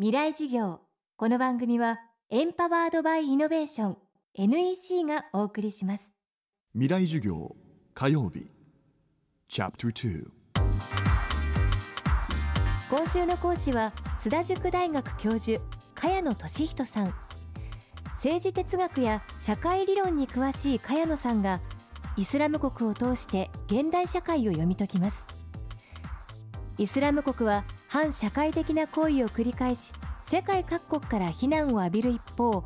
未来授業。この番組はエンパワードバイイノベーション NEC がお送りします。未来授業火曜日。チャプター今週の講師は津田塾大学教授茅野俊人さん。政治哲学や社会理論に詳しい茅野さんがイスラム国を通して現代社会を読み解きます。イスラム国は反社会的な行為を繰り返し世界各国から非難を浴びる一方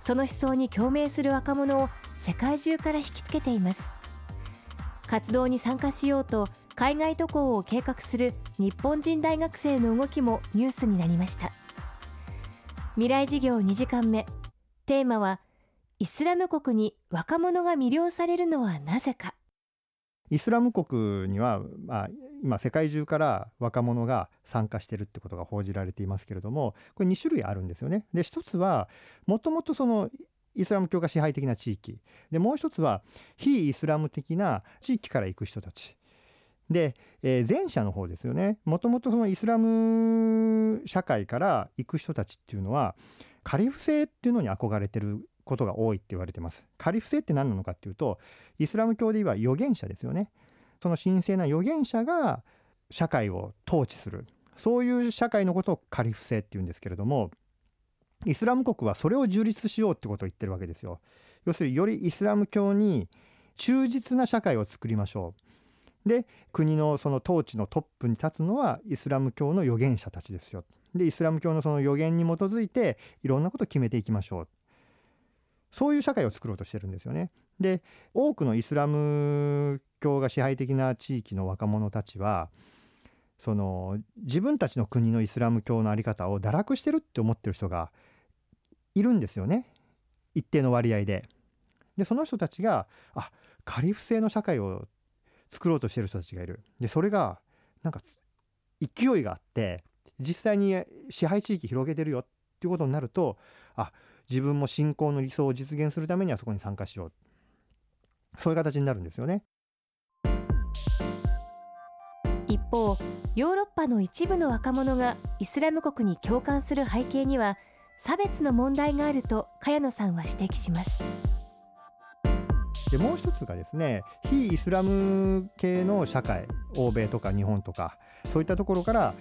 その思想に共鳴する若者を世界中から引きつけています。活動に参加しようと海外渡航を計画する日本人大学生の動きもニュースになりました。未来事業2時間目。テーマはイスラム国に若者が魅了されるのはなぜか。イスラム国には、まあ、今世界中から若者が参加してるってことが報じられていますけれどもこれ2種類あるんですよね。で一つはもともとそのイスラム教が支配的な地域。でもう一つは非イスラム的な地域から行く人たち。で、えー、前者の方ですよね。もともとそのイスラム社会から行く人たちっていうのはカリフ制っていうのに憧れてることが多いって言われてます。カリフ制って何なのかっていうとイスラム教で言えば預言者ですよね。その神聖な預言者が社会を統治するそういう社会のことをカリフ制っていうんですけれどもイスラム国はそれを樹立しようってことを言ってるわけですよ。要するによりイスラム教に忠実な社会を作りましょう。で国のその統治のトップに立つのはイスラム教の預言者たちですよ。でイスラム教のその預言に基づいていろんなことを決めていきましょう。そういう社会を作ろうとしてるんですよね。で多くのイスラム教が支配的な地域の若者たちはその自分たちの国のイスラム教の在り方を堕落してるって思ってる人がいるんですよね一定の割合で。でその人たちがあカリフ制の社会を作ろうとしてる人たちがいる。でそれがなんか勢いがあって実際に支配地域広げてるよっていうことになるとあ自分も信仰の理想を実現するためにはそこに参加しようそういう形になるんですよね。一方ヨーロッパの一部の若者がイスラム国に共感する背景には差別の問題があると茅野さんは指摘しますでもう一つがですね非イスラム系の社会欧米とか日本とかそういったところから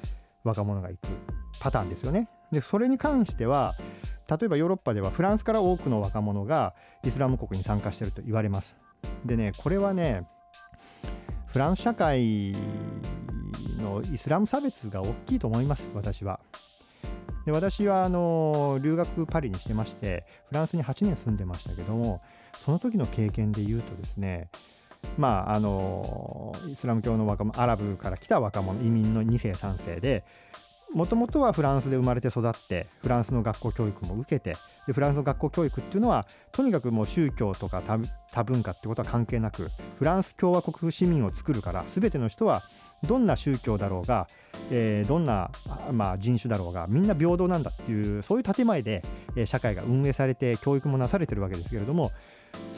若者が行くパターンですよね。でそれに関しては例えばヨーロッパではフランスから多くの若者がイスラム国に参加していると言われます。でねこれはねフランス社会のイスラム差別が大きいと思います私は。で私はあの留学パリにしてましてフランスに8年住んでましたけどもその時の経験で言うとですねまああのイスラム教の若者アラブから来た若者移民の2世3世でもともとはフランスで生まれて育ってフランスの学校教育も受けてでフランスの学校教育っていうのはとにかくもう宗教とか多文化ってことは関係なくフランス共和国市民を作るから全ての人はどんな宗教だろうが、えー、どんな、まあ、人種だろうがみんな平等なんだっていうそういう建前で、えー、社会が運営されて教育もなされてるわけですけれども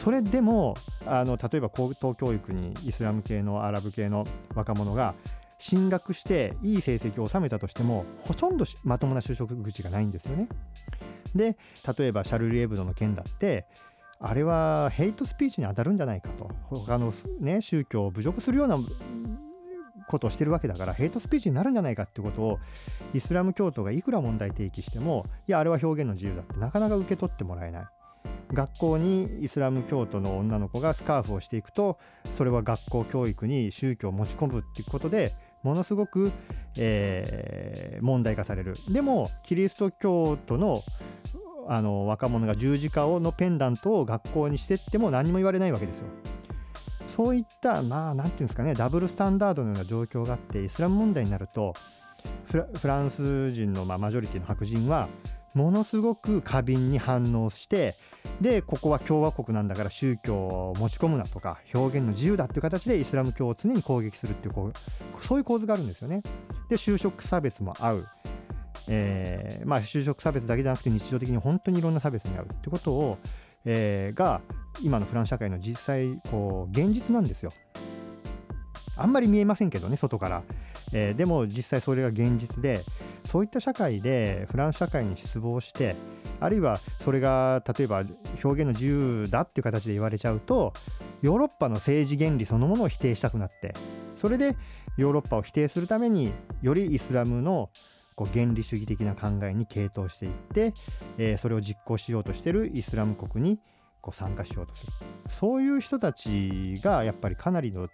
それでもあの例えば高等教育にイスラム系のアラブ系の若者が進学していい成績を収めたとしてもほとんどまともな就職口がないんですよね。で例えばシャルリエブドの件だってあれはヘイトスピーチに当たるんじゃないかと他の、ね、宗教を侮辱するようなことをしてるわけだからヘイトスピーチになるんじゃないかってことをイスラム教徒がいくら問題提起してもいやあれは表現の自由だってなかなか受け取ってもらえない。学校にイスラム教徒の女の子がスカーフをしていくとそれは学校教育に宗教を持ち込むっていうことでものすごく、えー、問題化されるでもキリスト教徒のあの若者が十字架をのペンダントを学校にしてっても何も言われないわけですよ。そういったまあ何て言うんですかねダブルスタンダードのような状況があってイスラム問題になるとフランス人の、まあ、マジョリティの白人はものすごく過敏に反応してでここは共和国なんだから宗教を持ち込むなとか表現の自由だっていう形でイスラム教を常に攻撃するっていうこうそういう構図があるんですよね。で就職差別も合う。えーまあ、就職差別だけじゃなくて日常的に本当にいろんな差別に合うってことを、えー、が今のフランス社会の実際こう現実なんですよ。あんまり見えませんけどね外から、えー、でも実際それが現実でそういった社会でフランス社会に失望してあるいはそれが例えば表現の自由だっていう形で言われちゃうとヨーロッパの政治原理そのものを否定したくなってそれでヨーロッパを否定するためによりイスラムのこう原理主義的な考えに傾倒していって、えー、それを実行しようとしてるイスラム国にこう参加しようとする。そういう人たちがやっぱりかなりの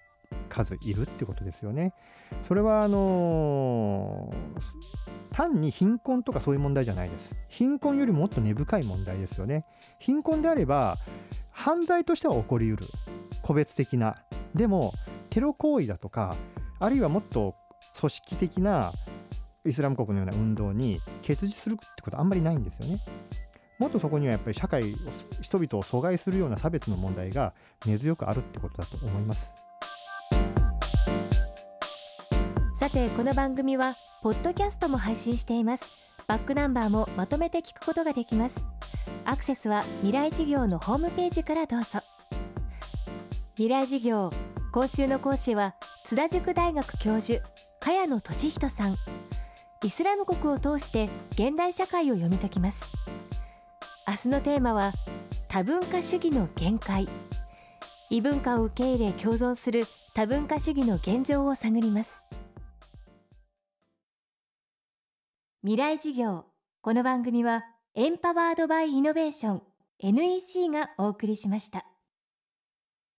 数いるってことですよね。それはあの、単に貧困とかそういう問題じゃないです。貧困よりもっと根深い問題ですよね。貧困であれば犯罪としては起こりうる個別的なでもテロ行為だとかあるいはもっと組織的なイスラム国のような運動に結実するってことはあんまりないんですよね。もっとそこにはやっぱり社会人々を阻害するような差別の問題が根強くあるってことだと思います。さてこの番組はポッドキャストも配信しています。バックナンバーもまとめて聞くことができます。アクセスは未来事業のホームページからどうぞ。未来事業今週の講師は津田塾大学教授茅野俊人さん。イスラム国を通して現代社会を読み解きます。明日のテーマは多文化主義の限界。異文化を受け入れ共存する多文化主義の現状を探ります。未来事業。この番組はエンパワードバイイノベーション NEC がお送りしました。